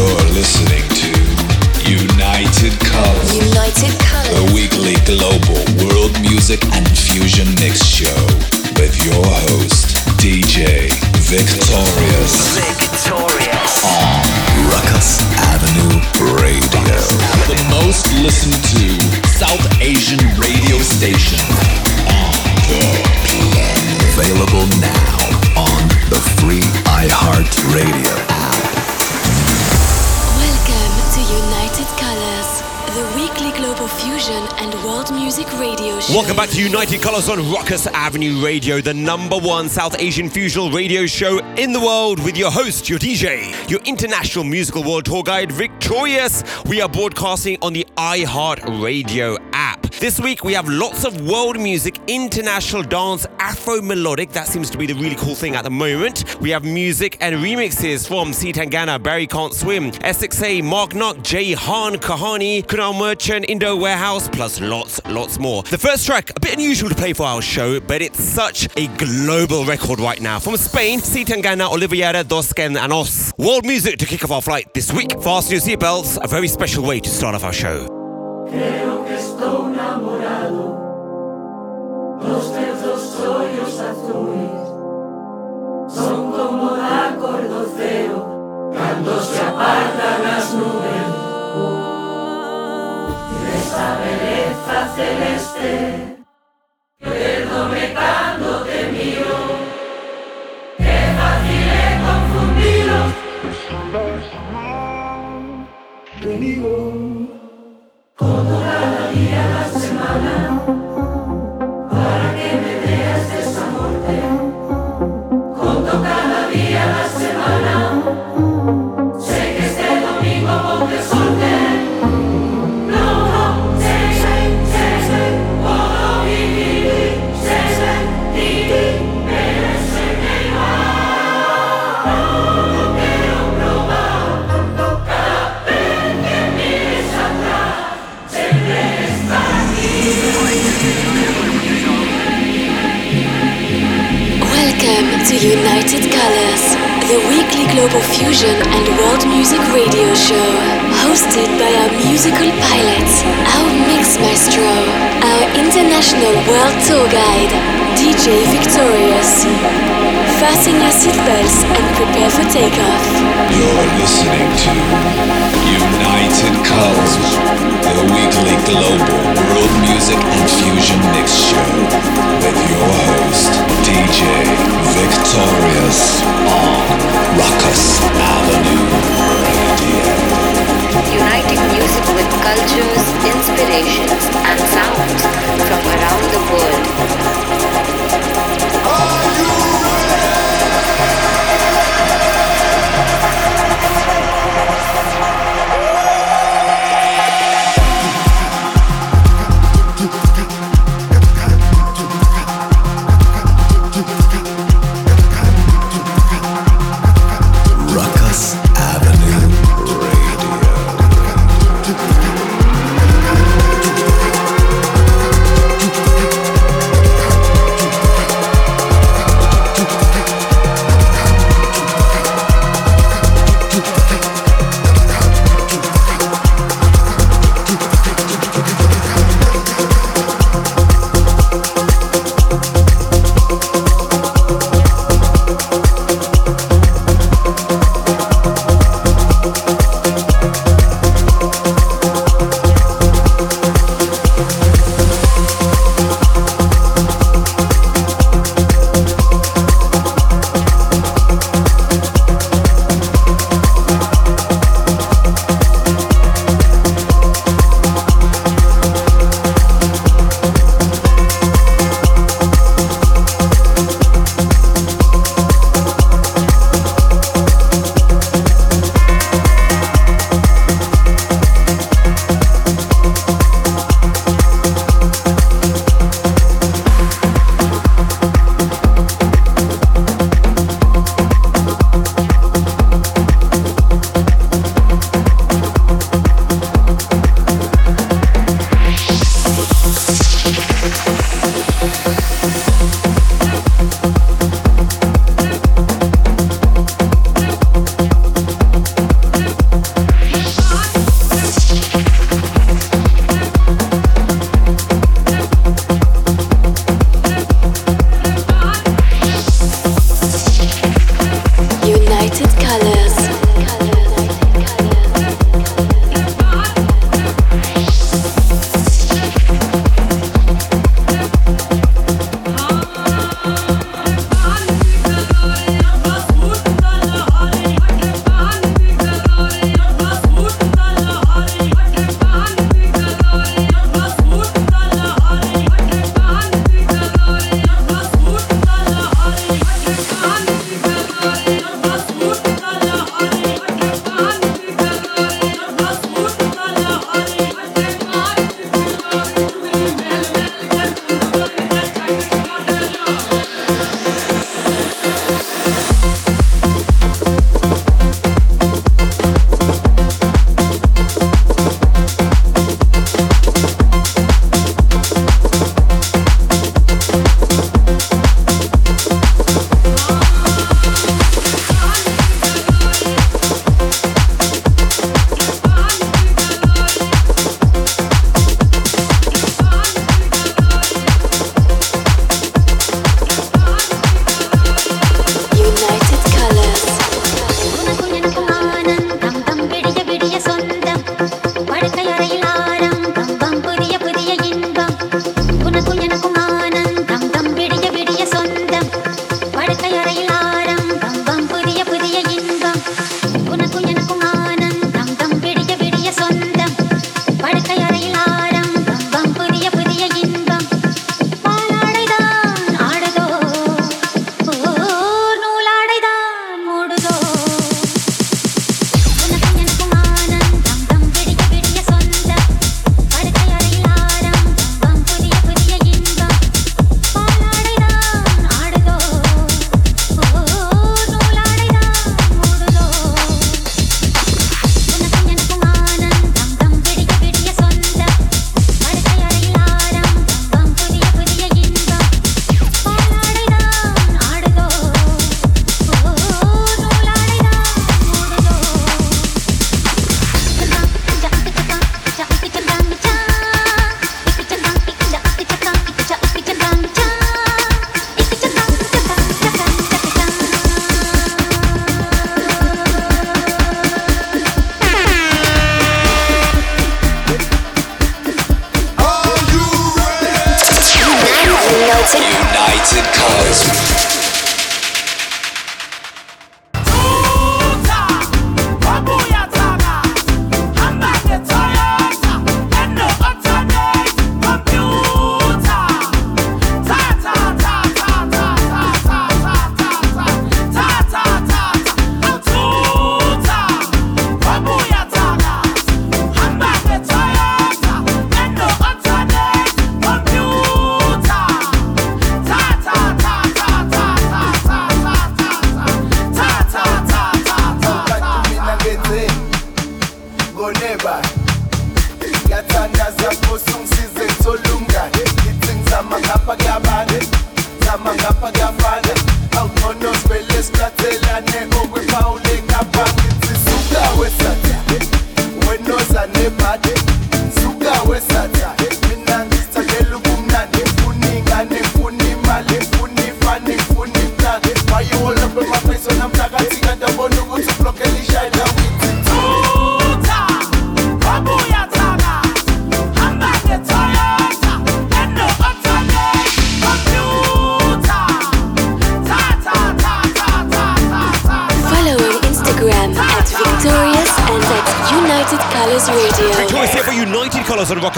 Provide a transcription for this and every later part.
You're listening to United Colors. United Colors. The weekly global world music and fusion mix show with your host, DJ Vik Toreus. Victorious. On Rukus Avenue Radio. The most listened to South Asian radio station on the planet. Available now on the free iHeartRadio app. Fusion and world music radio show. Welcome back to United Colors on Rukus Avenue Radio, the number one South Asian fusional radio show in the world with your host, your DJ, your international musical world tour guide, Vik Toreus. We are broadcasting on the iHeart Radio app. This week we have lots of world music, international dance, Afro melodic. That seems to be the really cool thing at the moment. We have music and remixes from C. Tangana, Barry Can't Swim, SXA, Mark Knock, Jay Han, Kahani, Kunal Merchant, Indo Warehouse, plus lots, lots more. The first track, a bit unusual to play for our show, but it's such a global record right now. From Spain, C. Tangana, Oliveira, Dosken, and Os. World music to kick off our flight this week. Fasten your seatbelts, a very special way to start off our show. Creo que namorado Los teus dos ollos azuis Son como da cor do ceo Cando se apartan as nubes United Colors, the weekly global fusion and world music radio show. Hosted by our musical pilots, our mix maestro, our international world tour guide, DJ Victorious. Fasten your seatbelts and prepare for takeoff. You're listening to United Colors, the weekly global world music and fusion mix show with your host, DJ Vik Toreus on Rukus Avenue Radio. Uniting music with cultures, inspirations,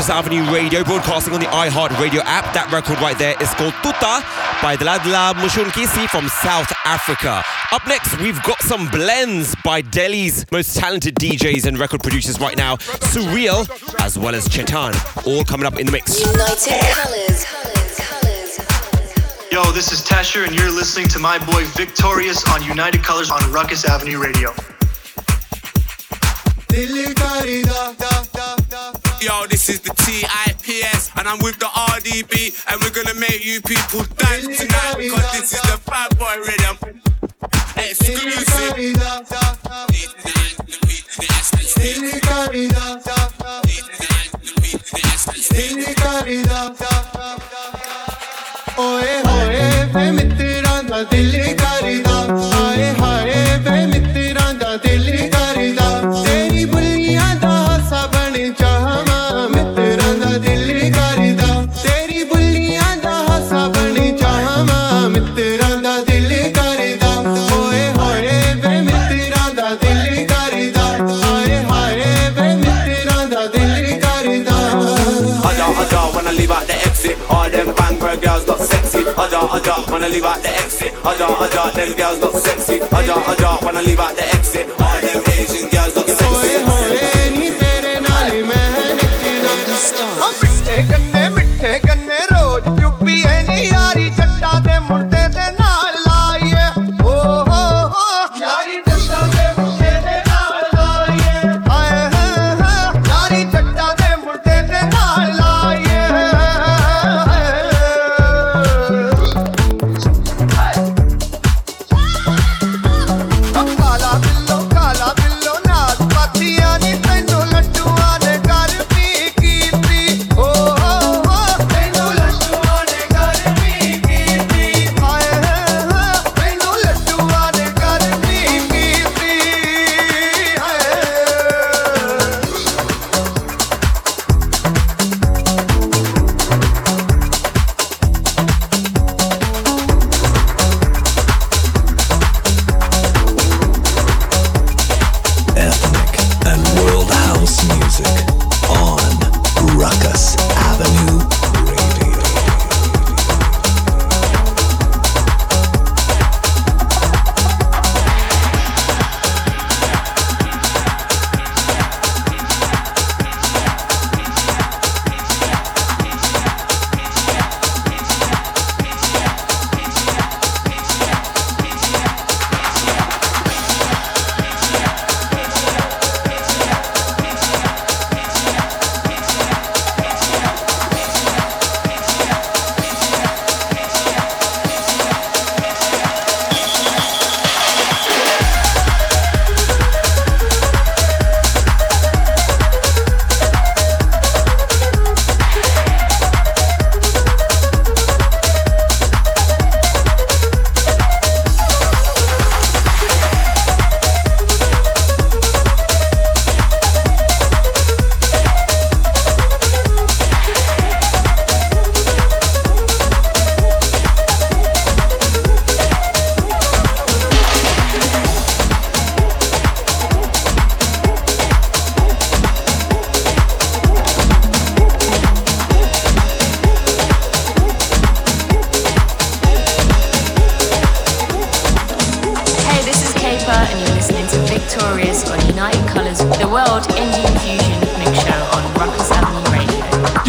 Colors Avenue Radio, broadcasting on the iHeart Radio app. That record right there is called Tuta by Dladla Mshunqisi from South Africa. Up next, we've got some blends by Delhi's most talented DJs and record producers right now, Surreal as well as Czetan, all coming up in the mix. United Colors. Yo, this is Tasher, and you're listening to my boy Vik Toreus on United Colors on Rukus Avenue Radio. Yo, this is the TIPS, and I'm with the RDB, and we're gonna make you people dance tonight because this is the bad boy rhythm. Exclusive. Wanna leave out the exit. Ada, ada, them girls look sexy. Ada, ada, wanna leave out the exit. All them Asian girls look ਓਏ sexy.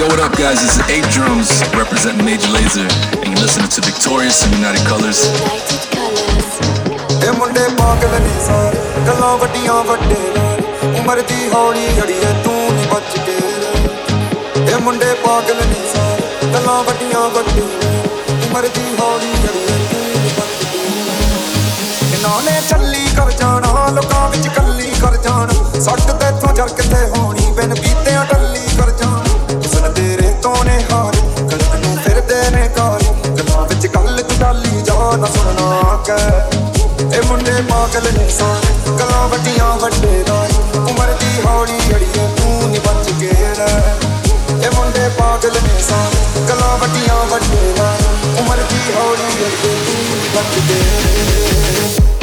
What up, guys? This is 8 Drums representing Major Lazer, and you're listening to Vik Toreus and United Colors. ਨਾ ਸੁਣਨਾ ਕਹਿ ਇਹ ਮੁੰਡੇ ਪਾਗਲ ਨੇ ਸਾਰੇ ਗੱਲਾਂ ਵੱਡੀਆਂ ਵੱਡੇ ਨਾਲ ਉਮਰ ਦੀ ਹੌਲੀ ਅੜੀਏ, ਤੂੰ ਨਹੀਂ ਬਚ ਕੇ ਰਹਿ। ਇਹ ਮੁੰਡੇ ਪਾਗਲ ਨੇ ਸਾਰੇ ਗੱਲਾਂ ਵੱਡੀਆਂ ਵੱਡੇ ਨਾਲ ਉਮਰ ਦੀ ਹੌਲੀ ਅੜੀਏ, ਤੂੰ ਨਹੀਂ ਬਚ ਕੇ ਰਹਿ।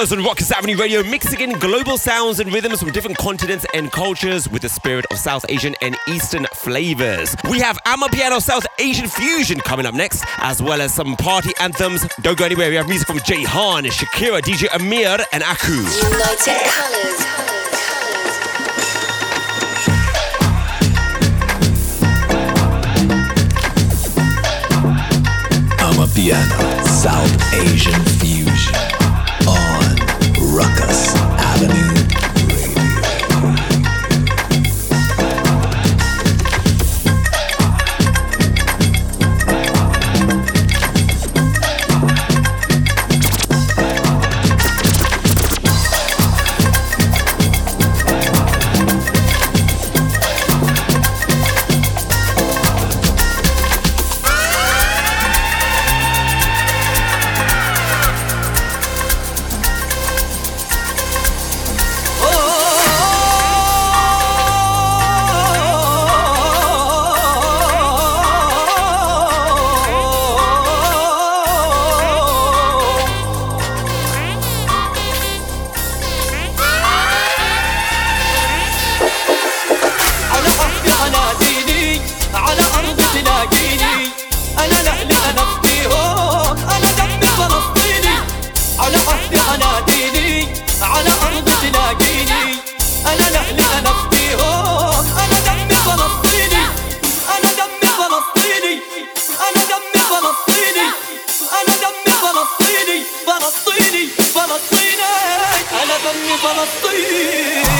United Colors on Rukus Avenue Radio, mixing in global sounds and rhythms from different continents and cultures with the spirit of South Asian and Eastern flavors. We have Amapiano South Asian Fusion coming up next, as well as some party anthems. Don't go anywhere, we have music from Jay Han, Shakira, DJ Amir, and Aku. United Colors. Amapiano South Asian Fusion 岁月。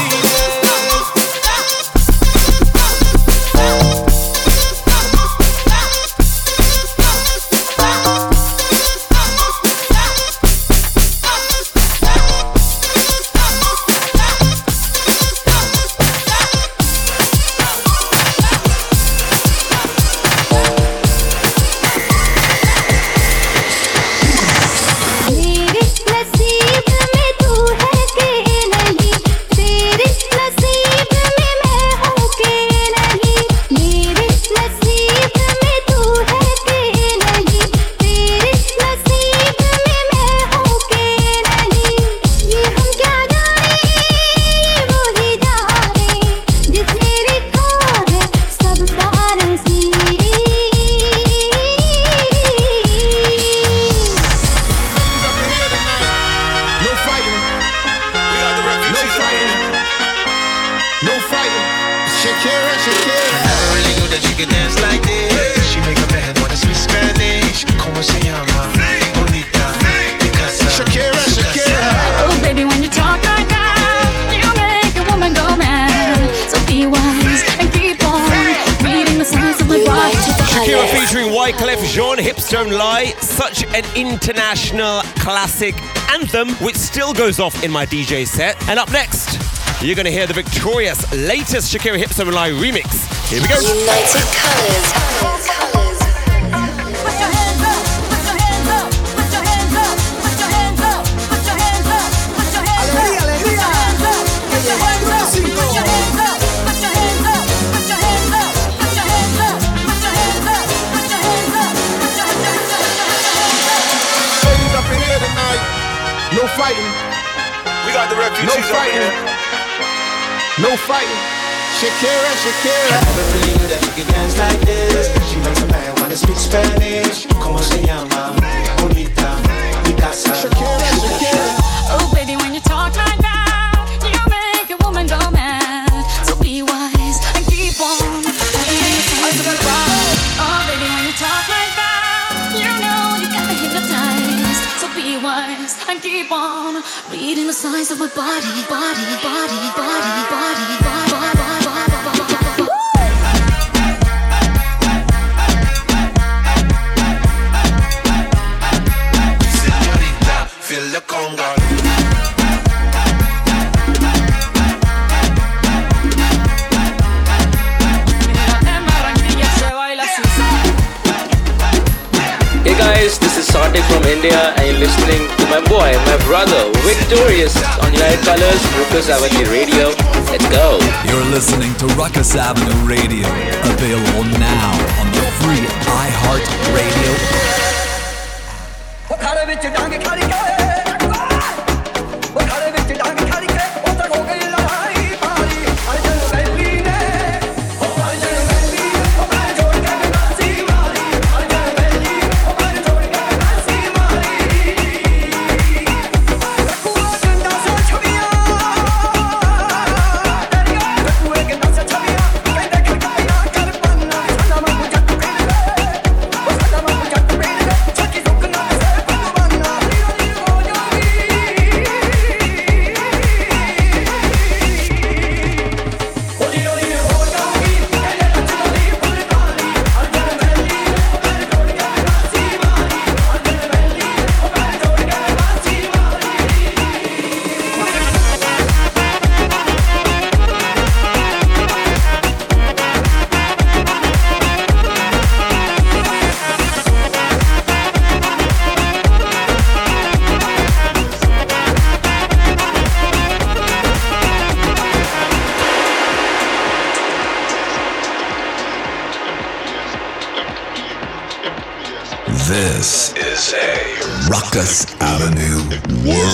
Goes off in my DJ set. And up next, you're going to hear the Vik Toreus latest Shakira Hips Don't Lie remix. Here we go. United Colors. No refugees over fighting. here. No fighting. Shakira, Shakira. I never really knew that you could dance like this. She makes a man wanna speak Spanish. Como se llama? Bonita. Picasa. Shakira, Shakira. Oh, baby, when you talk like and on reading the signs of my body, body, body, body, body, body, body, body, body. Señorita, feel the conga. Hey guys, this is Sartik from India and you're listening to my boy, my brother, Vik Toreus on United Colors, Rukus Avenue Radio. Let's go. You're listening to Rukus Avenue Radio, available now on the free iHeart Radio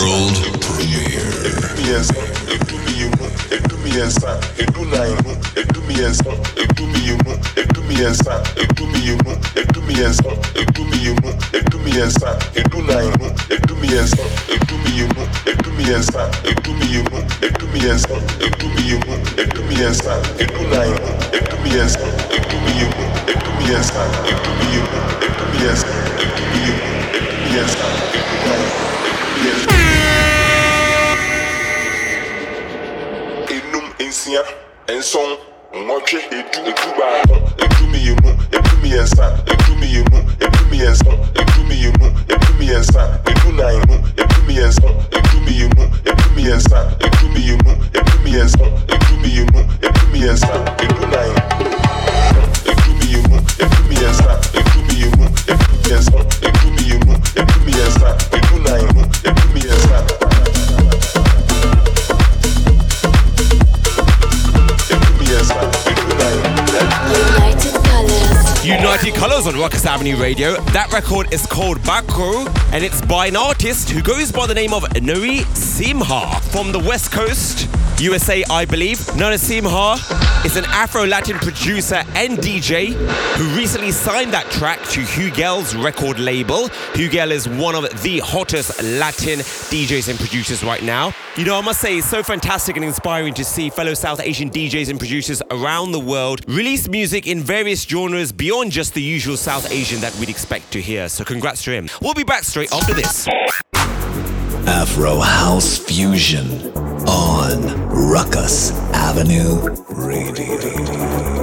world premiere. Na na na na enum nsia nson nwɔtwe edu edu baako edu mmienu edu mmiɛnsa edu mmienu edu mmiɛnsa edu mmienu edu mmiɛnsa edu nan mu edu mmiɛnsa edu mmienu edu mmiɛnsa edu mmienu edu mmiɛnsa edu mmienu edu mmiɛnsa edu nan edu mmienu edu mmiɛnsa On Rukus Avenue Radio. That record is called Bakro and it's by an artist who goes by the name of Nuri Simha from the West Coast, USA, I believe. Nuri Simha an Afro Latin producer and DJ who recently signed that track to Hugel's record label. Hugel is one of the hottest Latin DJs and producers right now. You know, I must say, it's so fantastic and inspiring to see fellow South Asian DJs and producers around the world release music in various genres beyond just the usual South Asian that we'd expect to hear. So, congrats to him. We'll be back straight after this. Afro House Fusion on Rukus Avenue Radio.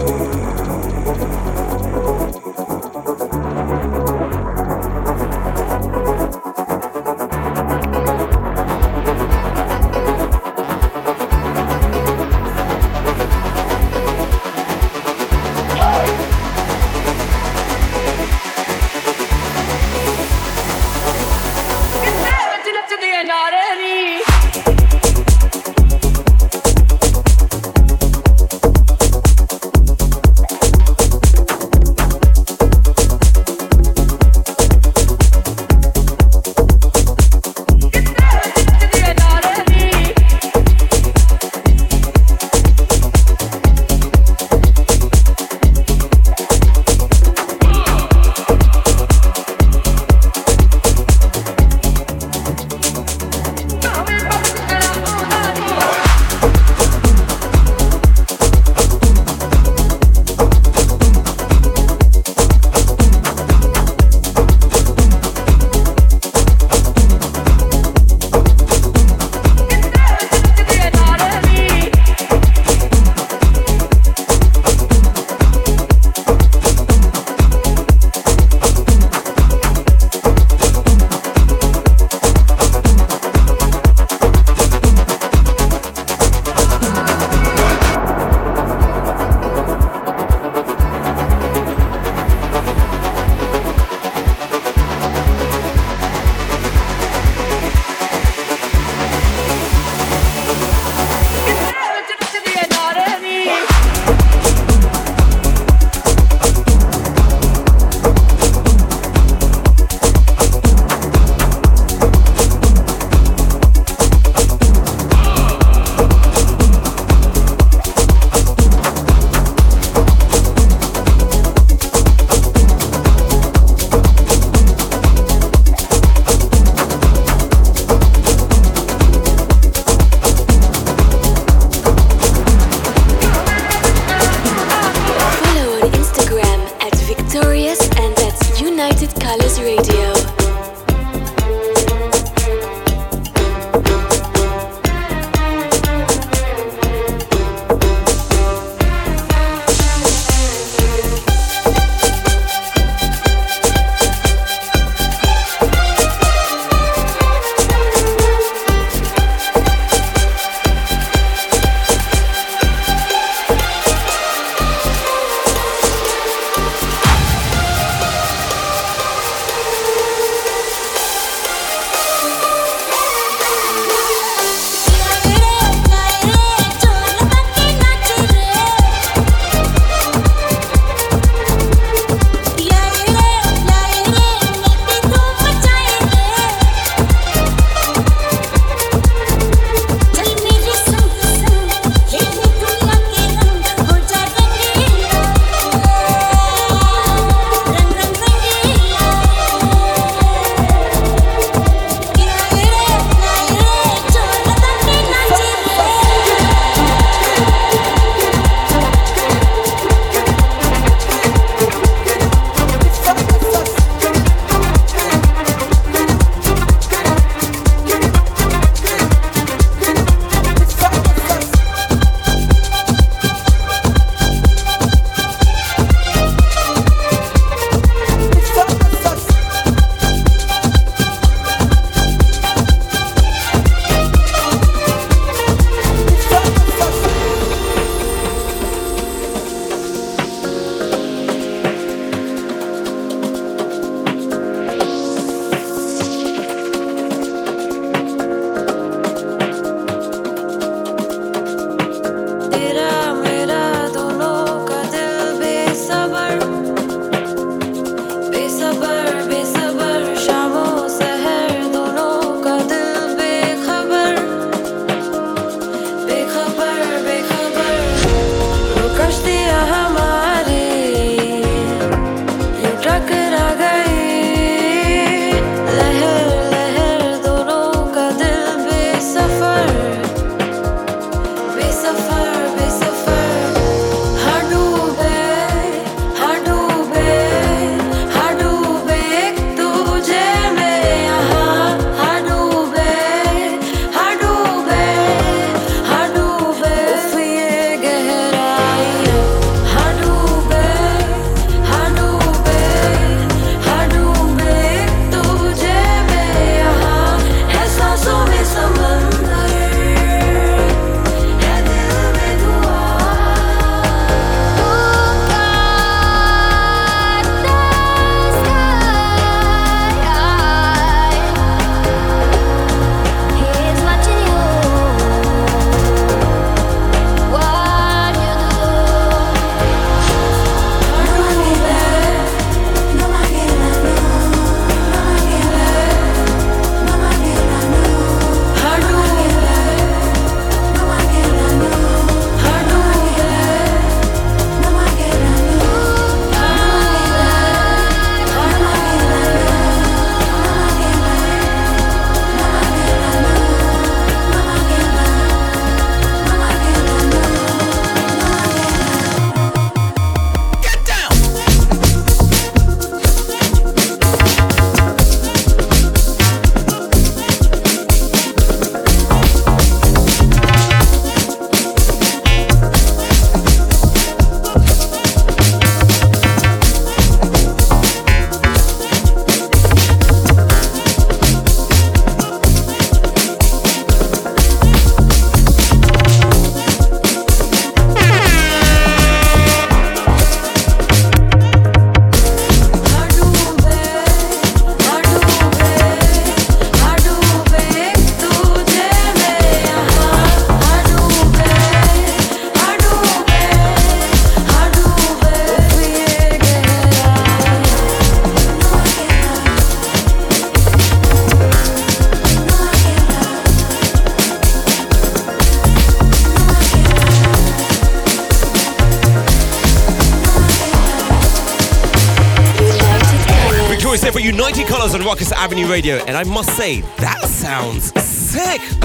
Styles on Rukus Avenue Radio, and I must say, that sounds sick.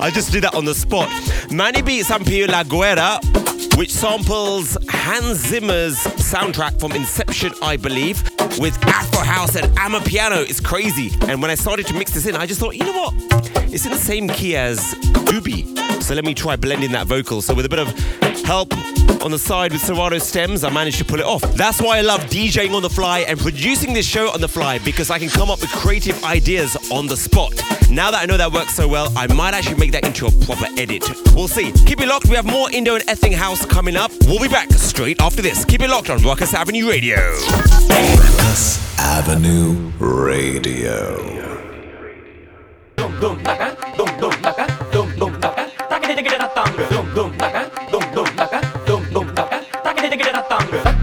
I just did that on the spot. Manny beat Sampio La Guerra, which samples Hans Zimmer's soundtrack from Inception, I believe, with Afro House and Amapiano. It's crazy. And when I started to mix this in, I just thought, you know what? It's in the same key as Doobie. So let me try blending that vocal. So with a bit of help on the side with Serato stems, I managed to pull it off. That's why I love DJing on the fly and producing this show on the fly because I can come up with creative ideas on the spot. Now that I know that works so well, I might actually make that into a proper edit. We'll see. Keep it locked. We have more Indo and Ethnic House coming up. We'll be back straight after this. Keep it locked on Rukus Avenue Radio. Rukus Avenue Radio.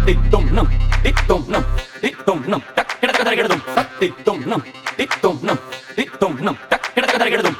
Tick-tock-num, tick-tock-num, tick-tock-num, tac, hit the guitar, get it, dum, tac, tick-tock-num, tick-tock-num, tick-tock-num, tac, hit the guitar, get it, dum.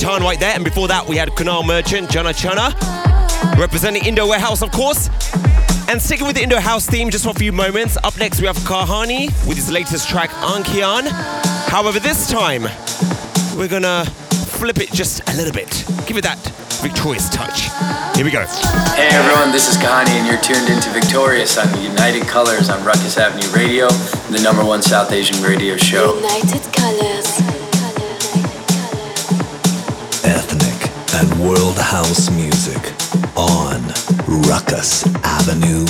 Sounds of right there. And before that, we had Kunal Merchant, Jana Chana, representing Indo Warehouse, of course. And sticking with the Indo House theme just for a few moments, up next we have Kahani with his latest track, Ankian. However, this time, we're gonna flip it just a little bit. Give it that Vik Toreus touch. Here we go. Hey everyone, this is Kahani, and you're tuned into Vik Toreus on United Colors on Rukus Avenue Radio, the number one South Asian radio show. United Colors. And world house music on Rukus Avenue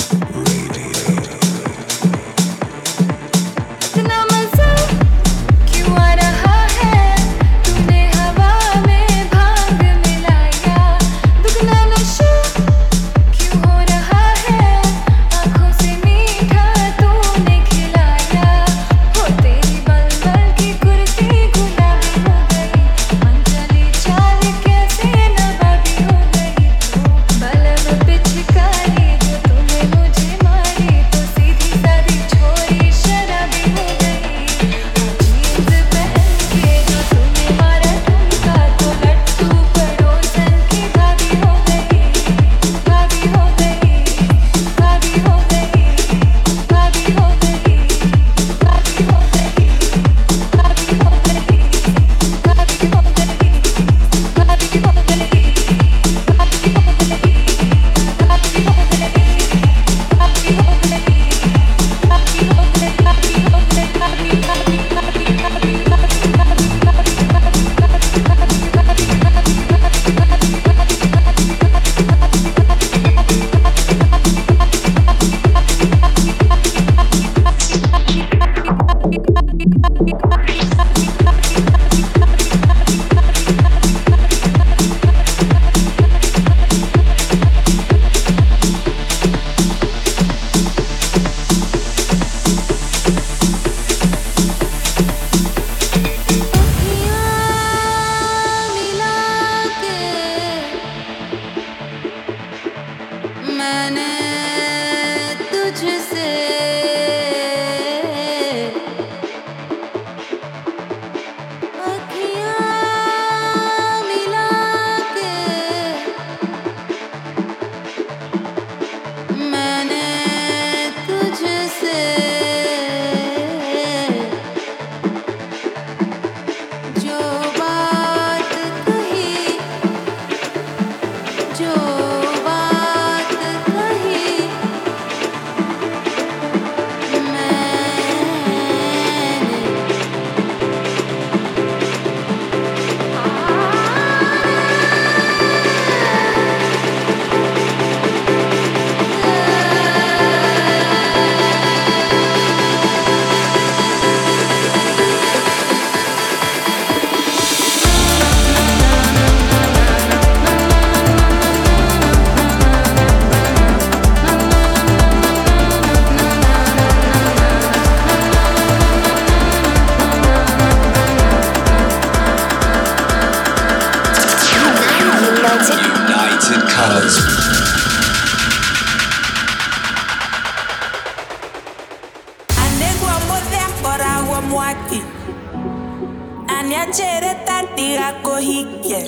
tira corri, yeah.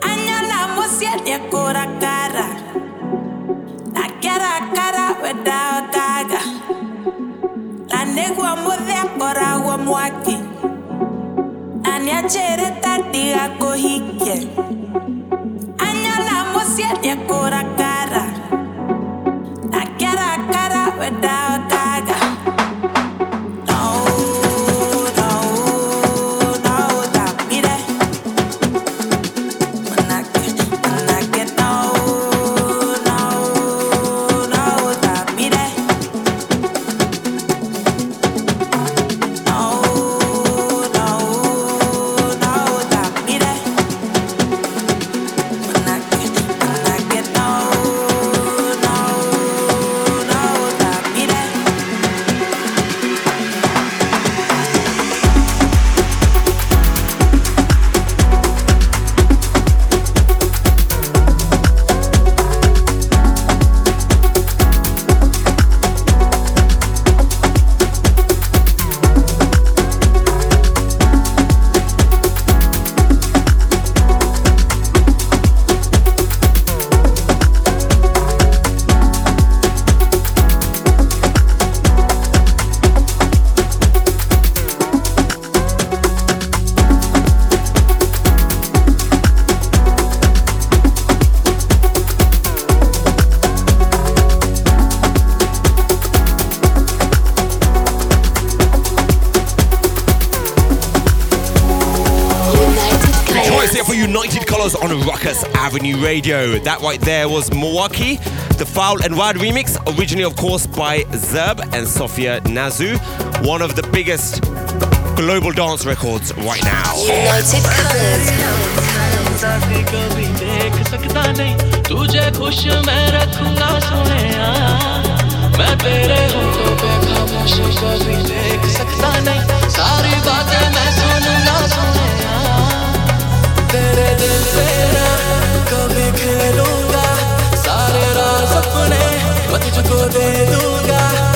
Añala mociete cora cara. La cara cara weda gaga. La negua mode cora wamwaki. Anya chere tatira corri, yeah. Añala mociete cora cara. Avenue Radio. That right there was Mwaki, the Foul and Wild remix, originally, of course, by Zerb and Sofiya Nzau, one of the biggest global dance records right now. खेलूँगा। सारे राज अपने मैं तुझको दे दूँगा।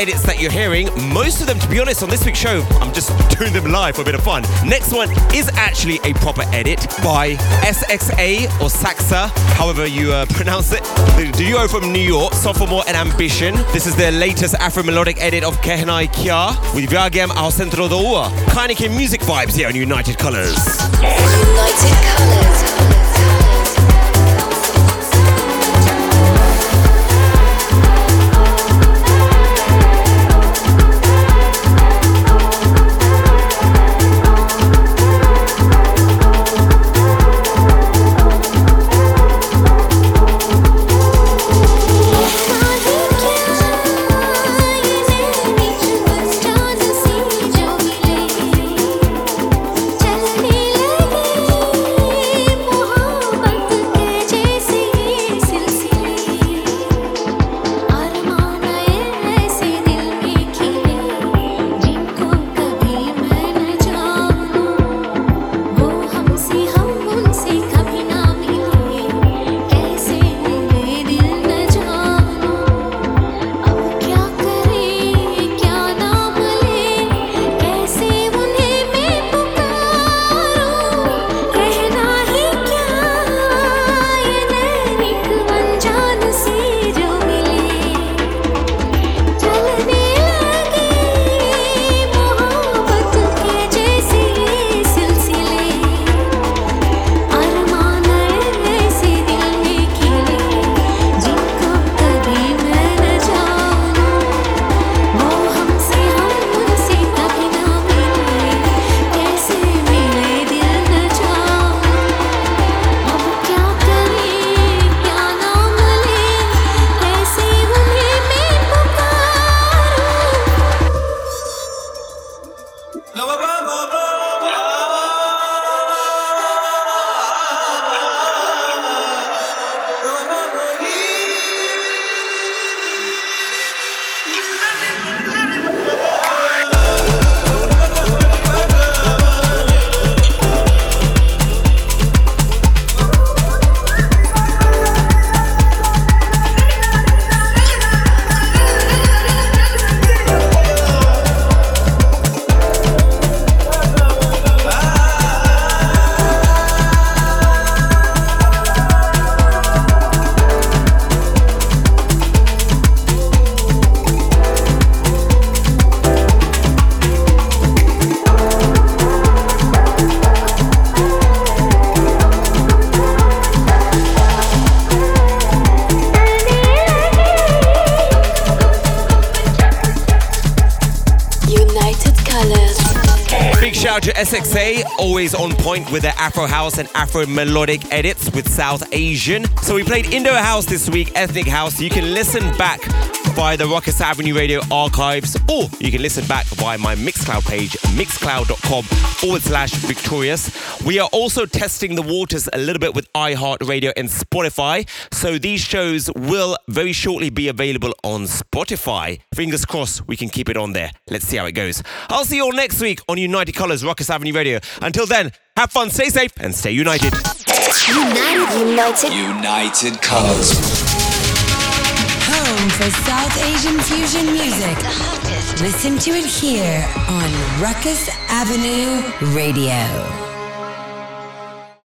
Edits that you're hearing, most of them, to be honest, on this week's show, I'm just doing them live for a bit of fun. Next one is actually a proper edit by SXA or Saxa, however you uh, pronounce it. The duo from New York, Sophomore and Ambition. This is their latest Afro melodic edit of Kehnai Kya with Viagem ao centro do ua. Heineken music vibes here on United Colors. United Colors. SXA, always on point with their Afro House and Afro melodic edits with South Asian. So we played Indo House this week, Ethnic House. You can listen back via the Rukus Avenue Radio archives, or you can listen back via my Mixcloud page, mixcloud.com forward slash viktoreus. We are also testing the waters a little bit with iHeartRadio and Spotify, so these shows will very shortly be available on Spotify. Fingers crossed we can keep it on there. Let's see how it goes. I'll see you all next week on United Colors Ruckus Avenue Radio. Until then, have fun, stay safe, and stay united. United, United, United Colors. Home for South Asian fusion music. Listen to it here on Rukus Avenue Radio.